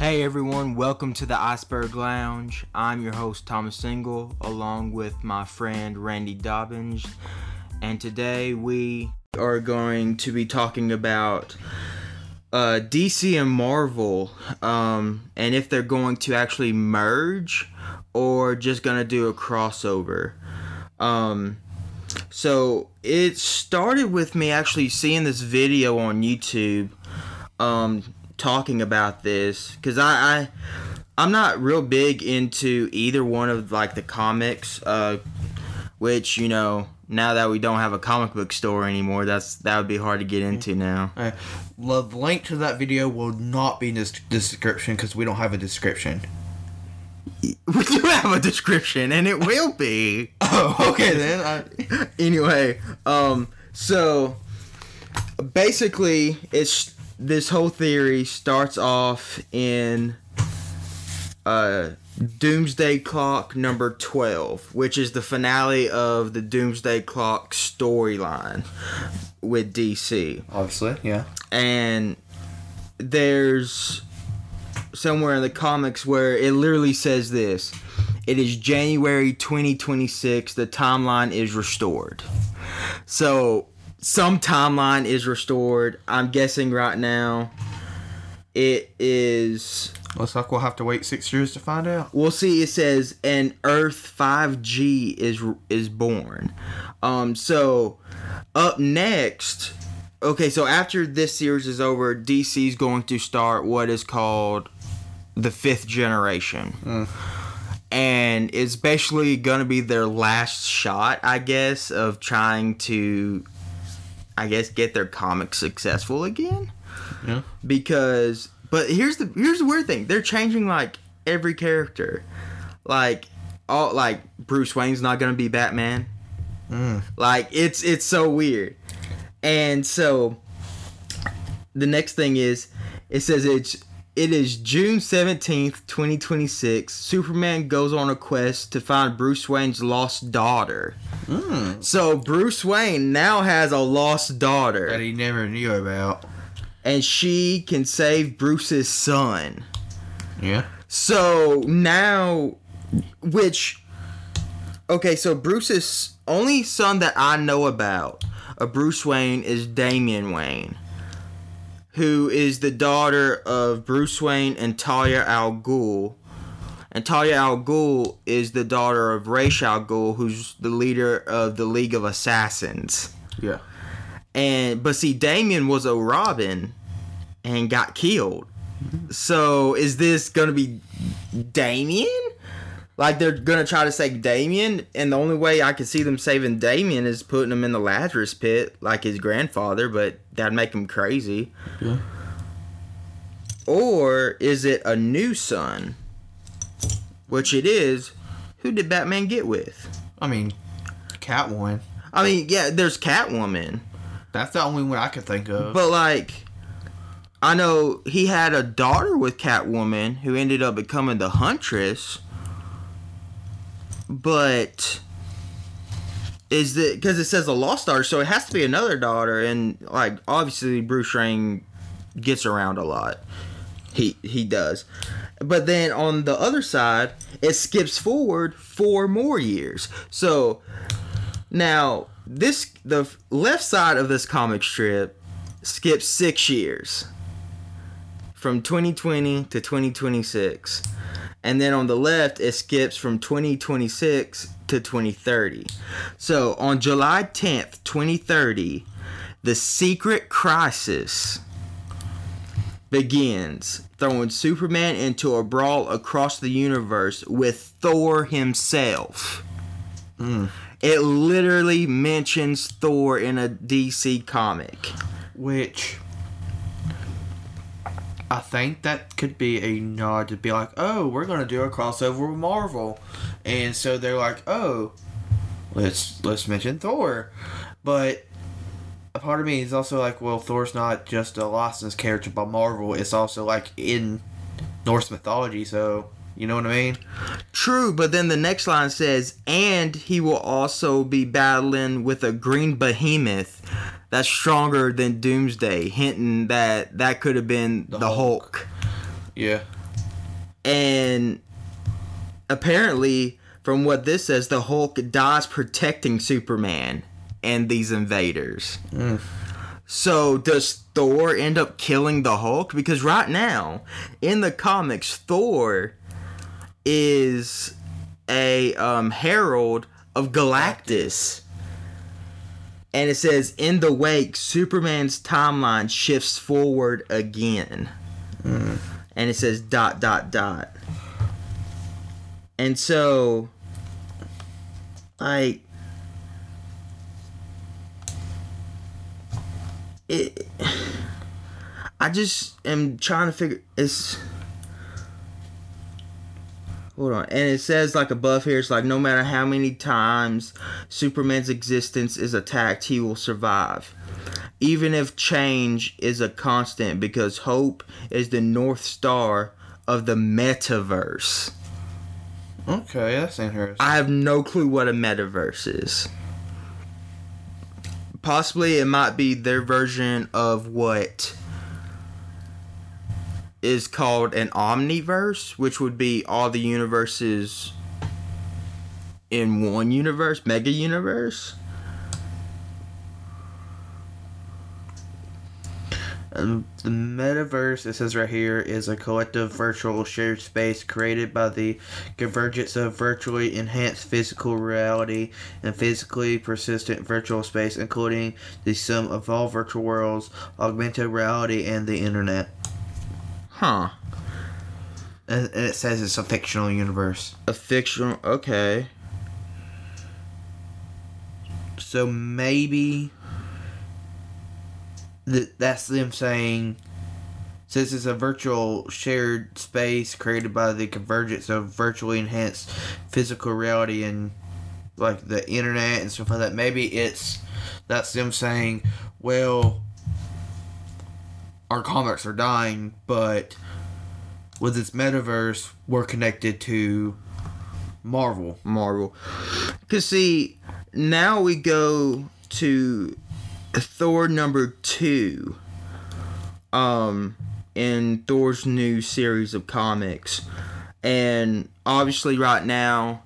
Hey everyone, welcome to the Iceberg Lounge. I'm your host Thomas Ingle, along with my friend Randy Dobbins, and today we are going to be talking about uh, DC and Marvel, um, and if they're going to actually merge or just gonna do a crossover. Um, so it started with me actually seeing this video on YouTube. Um, talking about this because I, I I'm not real big into either one of like the comics, uh, which you know now that we don't have a comic book store anymore, that's that would be hard to get into now. Uh, the link to that video will not be in this description because we don't have a description. We do have a description, and it will be. oh, okay then. I... anyway, um, so basically, it's this whole theory starts off in uh, Doomsday Clock number 12, which is the finale of the Doomsday Clock storyline with DC. Obviously, yeah. And there's somewhere in the comics where it literally says this it is January 2026, the timeline is restored. So some timeline is restored. I'm guessing right now it is. Looks like we'll have to wait six years to find out. We'll see. It says an Earth 5G is is born. Um. So up next. Okay, so after this series is over, DC is going to start what is called the fifth generation. Mm. And it's basically going to be their last shot, I guess, of trying to I guess get their comic successful again. Yeah. Because but here's the here's the weird thing. They're changing like every character. Like all like Bruce Wayne's not to be Batman. Mm. Like it's it's so weird. And so the next thing is it says it's it is June 17th, 2026. Superman goes on a quest to find Bruce Wayne's lost daughter. Mm. So Bruce Wayne now has a lost daughter that he never knew about. And she can save Bruce's son. Yeah. So now which Okay, so Bruce's only son that I know about of Bruce Wayne is Damian Wayne who is the daughter of Bruce Wayne and Talia al Ghul. And Talia al Ghul is the daughter of Ra's al Ghul, who's the leader of the League of Assassins. Yeah. And but see, Damian was a Robin and got killed. So is this gonna be Damian? Like they're gonna try to save Damian, and the only way I can see them saving Damian is putting him in the Lazarus pit, like his grandfather. But that'd make him crazy. Yeah. Or is it a new son? Which it is. Who did Batman get with? I mean, Catwoman. I mean, yeah, there's Catwoman. That's the only one I could think of. But like, I know he had a daughter with Catwoman who ended up becoming the Huntress but is that because it says a lost daughter, so it has to be another daughter, and like obviously Bruce Wayne gets around a lot. He he does, but then on the other side, it skips forward four more years. So now this the left side of this comic strip skips six years from 2020 to 2026 and then on the left it skips from 2026 to 2030. So on July 10th, 2030, the secret crisis begins, throwing Superman into a brawl across the universe with Thor himself. Mm. It literally mentions Thor in a DC comic. Which I think that could be a nod to be like, oh, we're gonna do a crossover with Marvel, and so they're like, oh, let's let's mention Thor, but a part of me is also like, well, Thor's not just a licensed character by Marvel; it's also like in Norse mythology, so you know what I mean? True, but then the next line says, and he will also be battling with a green behemoth that's stronger than Doomsday, hinting that that could have been the, the Hulk. Hulk. Yeah. and apparently, from what this says, the Hulk dies protecting Superman and these invaders. Mm. So does Thor end up killing the Hulk? Because right now, in the comics, Thor is a um, herald of Galactus. And it says, in the wake, Superman's timeline shifts forward again. Hmm. And it says dot dot dot. And so, like, it, I just am trying to figure it's hold on and it says like above here it's like no matter how many times superman's existence is attacked he will survive even if change is a constant because hope is the north star of the metaverse Okay, that's interesting. I have no clue what a metaverse is. Possibly it might be their version of what is called an omniverse, which would be all the universes in one universe, mega universe. Um, the metaverse, it says right here, is a collective virtual shared space created by the convergence of virtually enhanced physical reality and physically persistent virtual space, including the sum of all virtual worlds, augmented reality, and the internet. Huh. And, it says it's a fictional universe. A fictional okay. So maybe that that's them saying since it's a virtual shared space created by the convergence of virtually enhanced physical reality and like the internet and stuff like that, maybe it's that's them saying, well, our comics are dying, but with this metaverse, we're connected to Marvel. Marvel. Cause see, now we go to Thor number two. Um, in Thor's new series of comics, and obviously right now,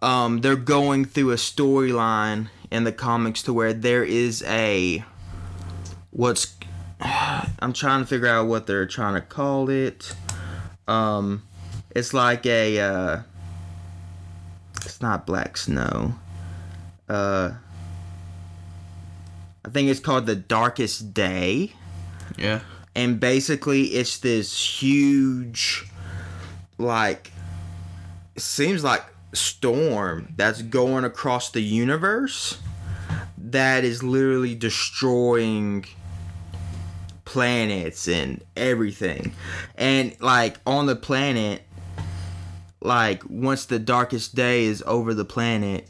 um, they're going through a storyline in the comics to where there is a what's I'm trying to figure out what they're trying to call it. Um, it's like a uh, it's not black snow. Uh, I think it's called the darkest day, Yeah. and basically it's this huge, like, it seems like storm that's going across the universe that is literally destroying planets and everything. And like on the planet, like once the darkest day is over the planet,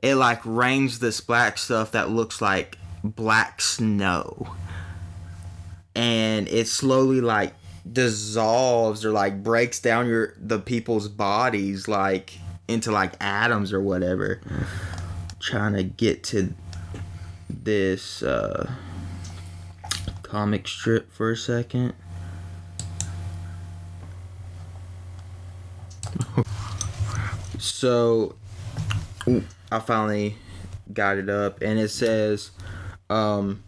it like rains this black stuff that looks like black snow. And it slowly like dissolves or like breaks down your the people's bodies like into like atoms or whatever. Trying to get to this uh comic strip for a second. so I finally got it up and it says um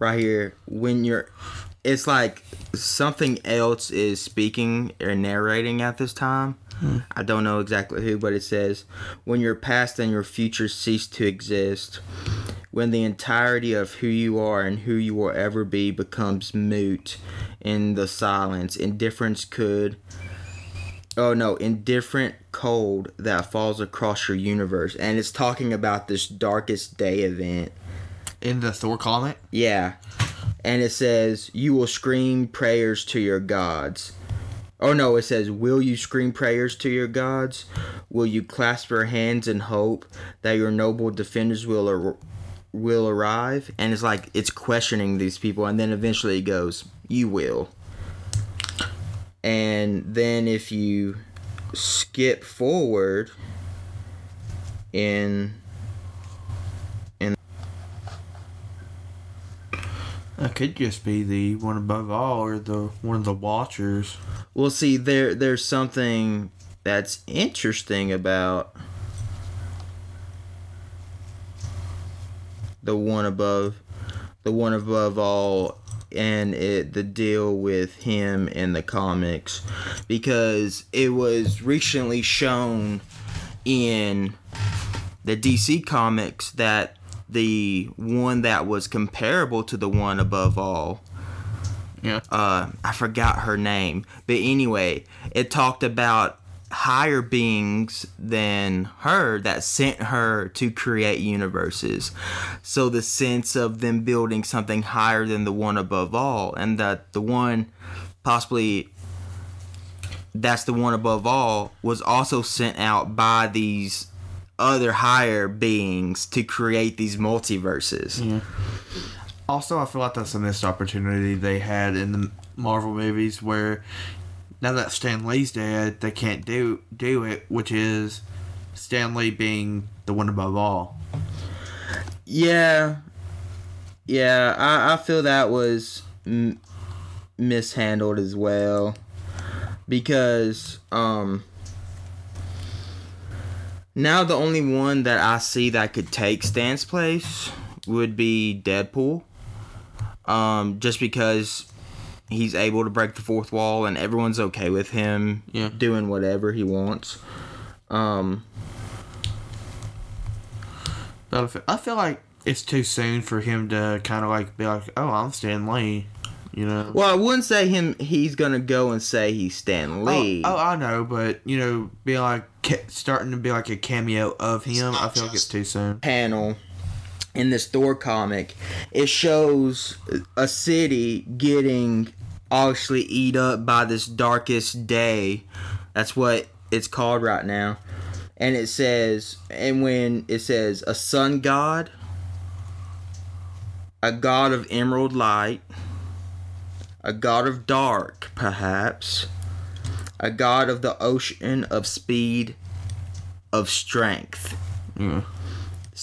right here when you're it's like something else is speaking or narrating at this time. I don't know exactly who, but it says when your past and your future cease to exist, when the entirety of who you are and who you will ever be becomes moot in the silence, indifference could oh no, indifferent cold that falls across your universe. And it's talking about this darkest day event. In the Thor comic? Yeah. And it says, You will scream prayers to your gods. Oh no, it says, Will you scream prayers to your gods? Will you clasp your hands in hope that your noble defenders will ar- will arrive? And it's like it's questioning these people, and then eventually it goes, You will. And then if you skip forward in in That could just be the one above all, or the one of the Watchers. Well, see, there there's something that's interesting about the one above, the one above all, and it the deal with him in the comics, because it was recently shown in the DC comics that the one that was comparable to the one above all Yeah. uh, I forgot her name, but anyway, it talked about higher beings than her that sent her to create universes. So the sense of them building something higher than the one above all, and that the one possibly that's the one above all was also sent out by these other higher beings to create these multiverses. Yeah. Also, I feel like that's a missed opportunity they had in the Marvel movies where now that Stan Lee's dead, they can't do do it, which is Stan Lee being the one above all. Yeah, yeah, I, I feel that was m- mishandled as well because um now the only one that I see that could take Stan's place would be Deadpool. Um, just because he's able to break the fourth wall and everyone's okay with him Yeah. doing whatever he wants. Um, But I feel, I feel like it's too soon for him to kind of like be like, "Oh, I'm Stan Lee," you know. Well, I wouldn't say him. He's gonna go and say he's Stan Lee. Oh, oh, I know, but you know, be like starting to be like a cameo of him. I feel like it's too soon. Panel in this Thor comic, it shows a city getting obviously eat up by this darkest day. That's what it's called right now. And it says, and when it says a sun god, a god of emerald light, a god of dark, perhaps, a god of the ocean of speed, of strength. Yeah.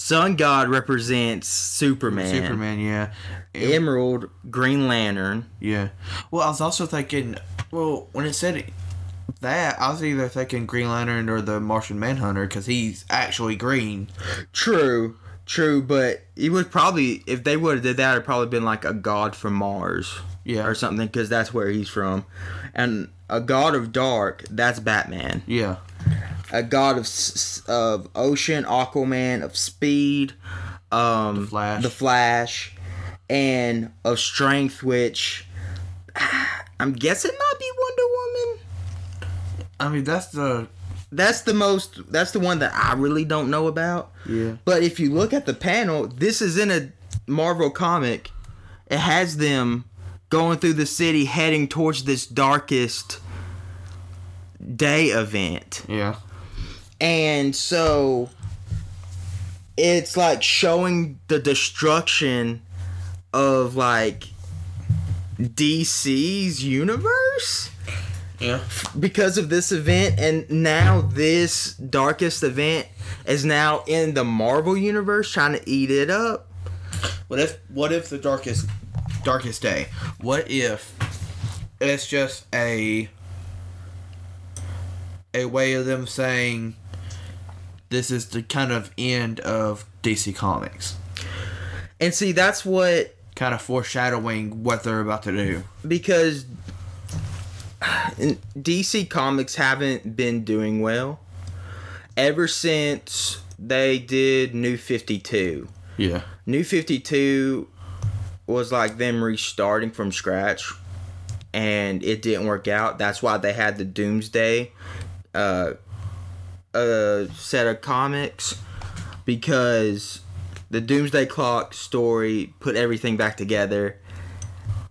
Sun God represents Superman. Superman, yeah, Emerald, Green Lantern. yeah. Well, I was also thinking, well, when it said that, I was either thinking Green Lantern or the Martian Manhunter because he's actually green. True, true, but it would probably if they would have did that, it'd probably been like a god from Mars Yeah, or something because that's where he's from, and a god of dark that's Batman. yeah, A god of of ocean, Aquaman, of speed, um, The Flash. the Flash, and of strength, which I'm guessing might be Wonder Woman. I mean, that's the That's the most. That's the one that I really don't know about. yeah. But if you look at the panel, this is in a Marvel comic. It has them going through the city, heading towards this darkest day event, Yeah. And so it's like showing the destruction of like DC's universe Yeah. because of this event and now this darkest event is now in the Marvel universe trying to eat it up. What if what if the darkest darkest day? What if it's just a a way of them saying this is the kind of end of DC Comics. And see that's what Kind of foreshadowing what they're about to do. because DC comics haven't been doing well ever since they did New 52. Yeah. New 52 was like them restarting from scratch and it didn't work out. That's why they had the Doomsday uh, uh, set of comics because the Doomsday Clock story put everything back together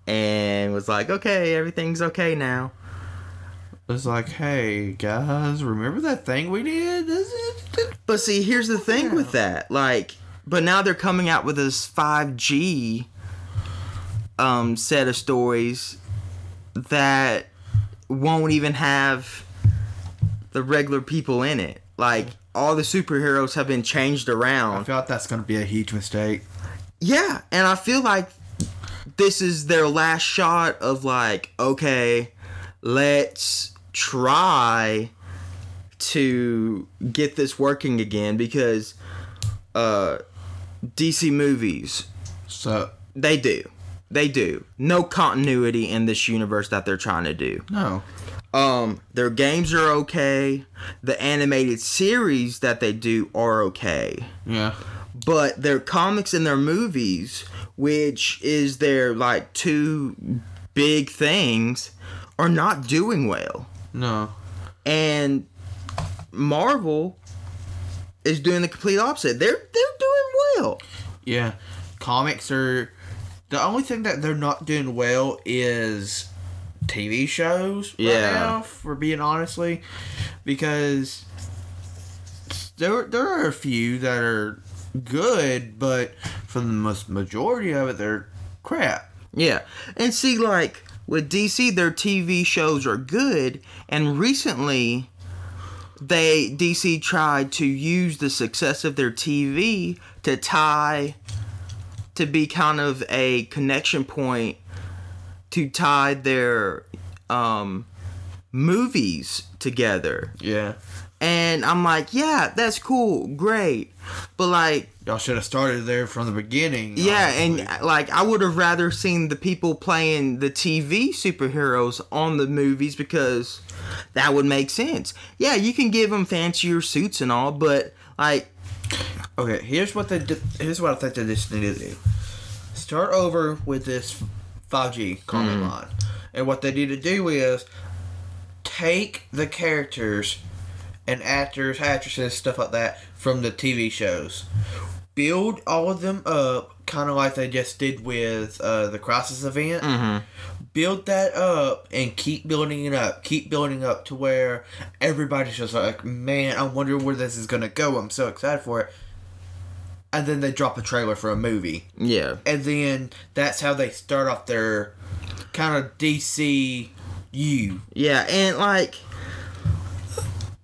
and was like, okay, everything's okay now. It's like, hey guys, remember that thing we did? But see, here's the thing with that. Like, but now they're coming out with this 5G um, set of stories that won't even have the regular people in it. Like, all the superheroes have been changed around. I feel like that's gonna be a huge mistake. Yeah, and I feel like this is their last shot of like, okay, let's try to get this working again because uh DC movies So they do. They do. No continuity in this universe that they're trying to do. no. Um, their games are okay. The animated series that they do are okay. Yeah. But their comics and their movies, which is their like two big things, are not doing well. No. And Marvel is doing the complete opposite. They're they're doing well. Yeah. Comics are the only thing that they're not doing well is TV shows right Yeah. now, for being honestly. Because there there are a few that are good, but for the most majority of it they're crap. Yeah. And see, like, with DC, their TV shows are good, and recently they DC tried to use the success of their TV to tie to be kind of a connection point to tie their um movies together. Yeah. And I'm like, yeah, that's cool, great. But like Y'all should have started there from the beginning. yeah, honestly. and like I would have rather seen the people playing the TV superheroes on the movies because that would make sense. Yeah, you can give them fancier suits and all, but like Okay, here's what they. Here's what I think they just need to do. Start over with this 5G common line, and what they need to do is take the characters and actors, actresses, stuff like that from the TV shows, build all of them up, kind of like they just did with uh, the Crisis event. mhm. Build that up and keep building it up, keep building up to where everybody's just like, man, I wonder where this is gonna go. I'm so excited for it. And then they drop a trailer for a movie, yeah. and then that's how they start off their kind of DCU. Yeah, and like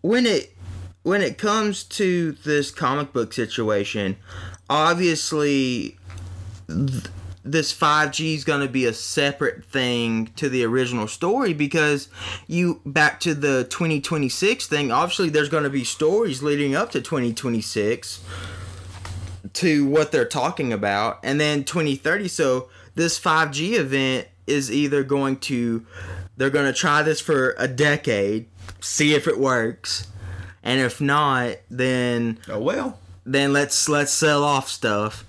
when it when it comes to this comic book situation, obviously th- this 5G is going to be a separate thing to the original story because you back to the 2026 thing, obviously there's going to be stories leading up to 2026 to what they're talking about. And then 2030 so this 5G event is either going to they're going to try this for a decade see if it works. And if not then Oh well. then let's let's sell off stuff.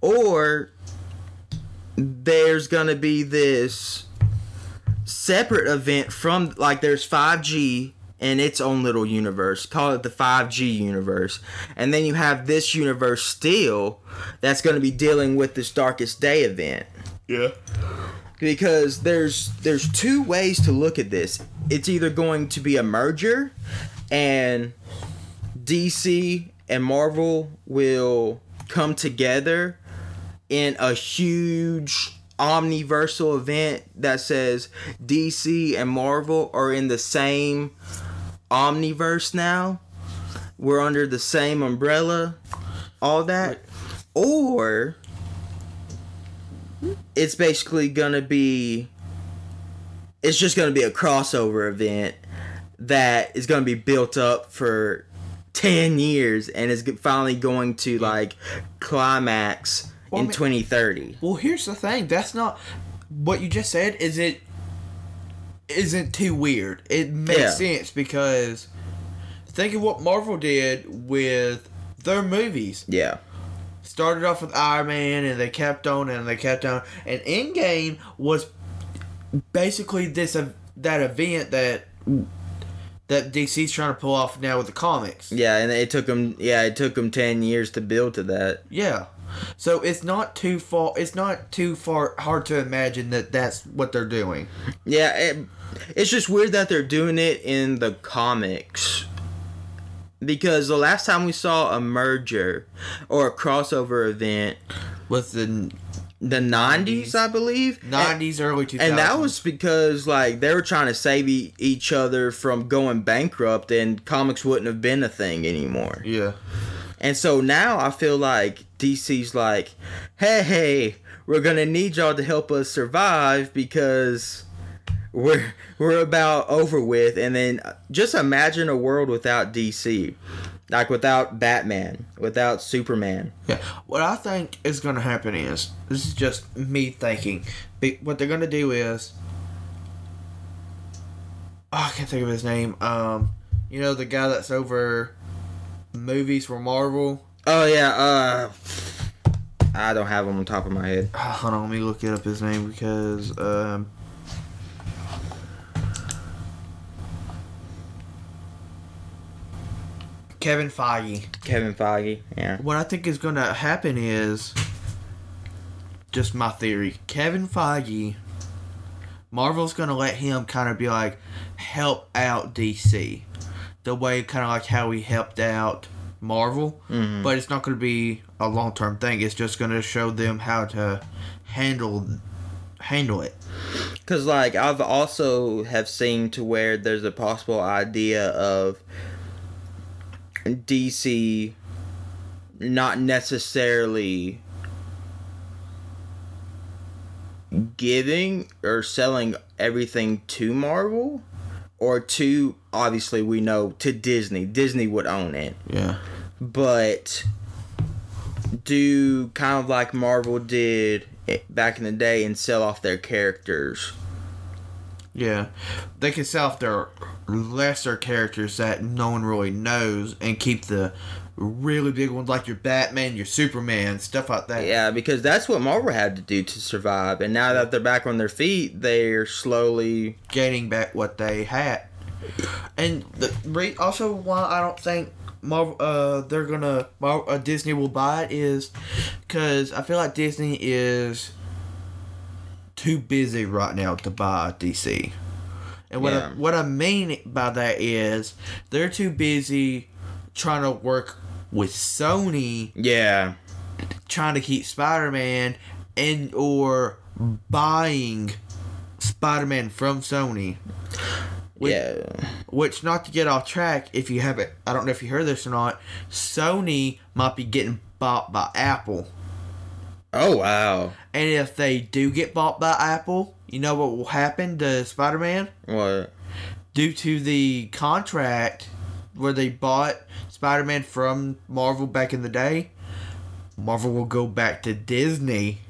Or there's going to be this separate event from like there's 5G in its own little universe. Call it the 5G universe. And then you have this universe still that's going to be dealing with this Darkest Day event. Yeah. Because there's there's two ways to look at this. It's either going to be a merger and DC and Marvel will come together in a huge omniversal event that says DC and Marvel are in the same omniverse now. We're under the same umbrella, all that. Or it's basically gonna be it's just gonna be a crossover event that is gonna be built up for 10 years and is finally going to like climax Well, I in mean- 2030 Well, here's the thing. That's not what you just said. Is it? Isn't too weird. It makes Yeah. sense because think of what Marvel did with their movies. yeah Started off with Iron Man, and they kept on, and they kept on, and Endgame was basically this uh, that event that that DC's trying to pull off now with the comics. yeah and it took them yeah it took them 10 years to build to that Yeah. So it's not too far. It's not too far hard to imagine that that's what they're doing. yeah it, it's just weird that they're doing it in the comics because the last time we saw a merger or a crossover event was the the 90s, I believe. And- nineties, early two thousands, And that was because like they were trying to save e- each other from going bankrupt and comics wouldn't have been a thing anymore. yeah. And so now I feel like DC's like, hey, hey, we're gonna need y'all to help us survive because we're we're about over with. And then just imagine a world without DC, like without Batman, without Superman. Yeah. What I think is to happen is this is just me thinking. What they're to do is. Oh, I can't think of his name. Um, you know the guy that's over movies for Marvel. Oh yeah, uh, I don't have him on top of my head. Ah, hold on, let me look it up his name because um. Kevin Feige. Kevin Feige. Yeah. What I think is going to happen is just my theory. Kevin Feige, Marvel's going to let him kind of be like help out DC, the way kind of like how he helped out Marvel. Mhm. But it's not going to be a long term thing. It's just going to show them how to handle handle it. Cause like I've also have seen to where there's a possible idea of DC not necessarily giving or selling everything to Marvel or to obviously we know to Disney. Disney would own it. Yeah. But do kind of like Marvel did back in the day and sell off their characters. Yeah, they can sell off their lesser characters that no one really knows and keep the really big ones like your Batman, your Superman, stuff like that. Yeah, because that's what Marvel had to do to survive. And now that they're back on their feet, they're slowly. Gaining back what they had. And the re- also why I don't think Marvel uh they're gonna Marvel, uh, Disney will buy it is because I feel like Disney is too busy right now to buy DC. And what Yeah. I, what I mean by that is they're too busy trying to work with Sony Yeah. trying to keep Spider-Man and or buying Spider-Man from Sony. Which, yeah. which not to get off track, if you haven't, I don't know if you heard this or not. Sony might be getting bought by Apple, Oh, wow. and if they do get bought by Apple, you know what will happen to Spider-Man What? due to the contract where they bought Spider-Man from Marvel back in the day. Marvel will go back to Disney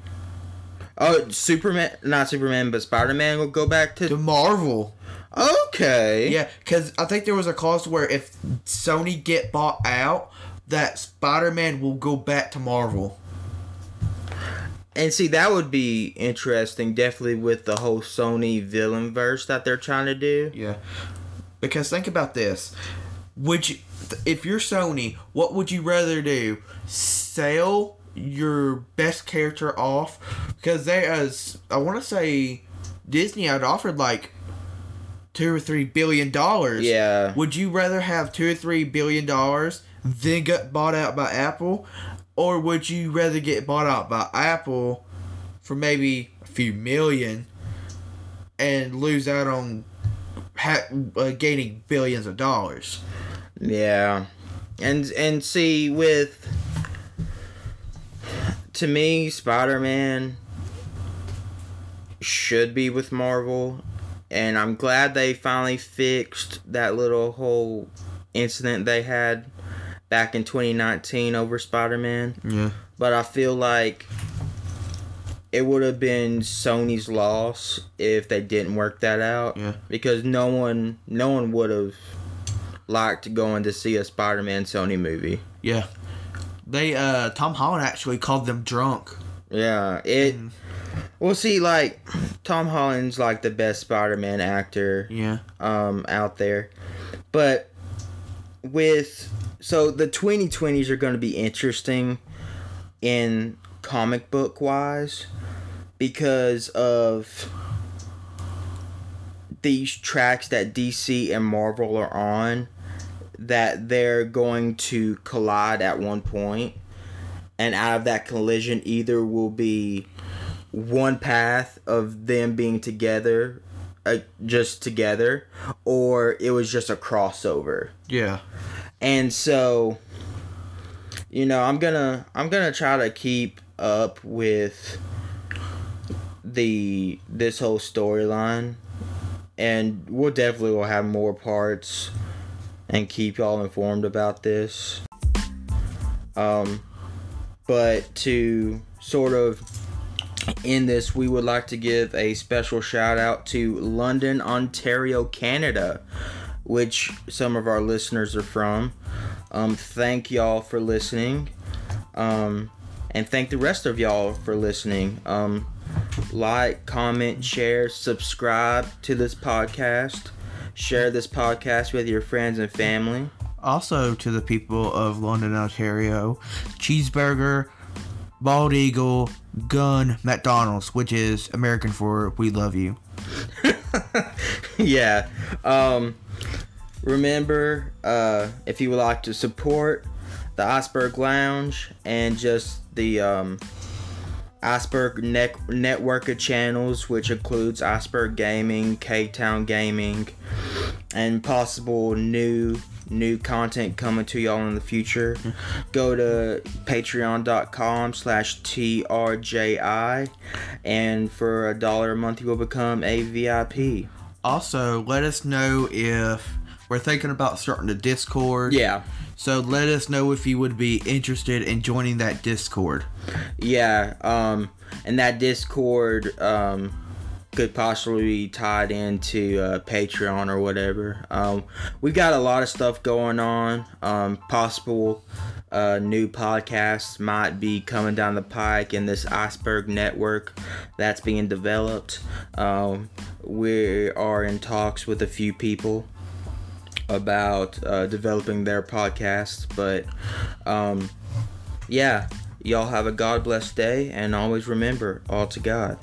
Oh, Superman. Not Superman, but Spider Man will go back to to. Marvel. Okay. Yeah, because I think there was a clause where if Sony get bought out, that Spider-Man will go back to Marvel. And see, that would be interesting, definitely with the whole Sony villain verse that they're trying to do. Yeah. Because think about this. Would you if you're Sony, what would you rather do? Sell your best character off because they as I want to say Disney had offered like 2 or 3 billion dollars. Yeah. Would you rather have 2 or 3 billion dollars then get bought out by Apple or would you rather get bought out by Apple for maybe a few million and lose out on ha- uh, gaining billions of dollars. Yeah, and and see with to me, Spider Man should be with Marvel, and I'm glad they finally fixed that little whole incident they had back in 2019 over Spider Man. Yeah. But I feel like it would have been Sony's loss if they didn't work that out Yeah. because no one no one would have liked going to see a Spider-Man Sony movie. Yeah. They uh Tom Holland actually called them drunk. Yeah, it Well, see like Tom Holland's like the best Spider-Man actor Yeah. um out there. But with so the 2020s are going to be interesting in comic book wise because of these tracks that DC and Marvel are on that they're going to collide at one point and out of that collision either will be one path of them being together uh, just together or it was just a crossover Yeah. and so you know, I'm gonna I'm gonna try to keep up with the this whole storyline, and we'll definitely will have more parts and keep y'all informed about this. Um, but to sort of in this, we would like to give a special shout out to London, Ontario, Canada, which some of our listeners are from. Um, thank y'all for listening. Um, and thank the rest of y'all for listening. Um, like, comment, share, subscribe to this podcast. Share this podcast with your friends and family. Also, to the people of London, Ontario, cheeseburger, bald eagle, gun, McDonald's, which is American for "We love you." yeah. Um, remember, uh, if you would like to support the Iceberg Lounge and just the um, Iceberg net- network of channels, which includes Iceberg Gaming, K Town Gaming, and possible new new content coming to y'all in the future. Go to patreon.com slash trji and for a dollar a month you will become a vip Also, let us know if we're thinking about starting a Discord. yeah. So let us know if you would be interested in joining that Discord. yeah um and that discord um could possibly be tied into uh, patreon or whatever. Um we've got a lot of stuff going on. Um possible uh, new podcasts might be coming down the pike in this iceberg network that's being developed. Um we are in talks with a few people about uh, developing their podcast but um yeah y'all have a god blessed day and always remember all to god